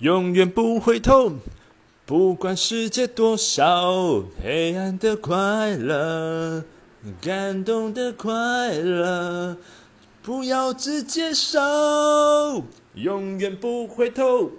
永远不回头，不管世界多少黑暗的快乐，感动的快乐，不要直接受，永远不回头。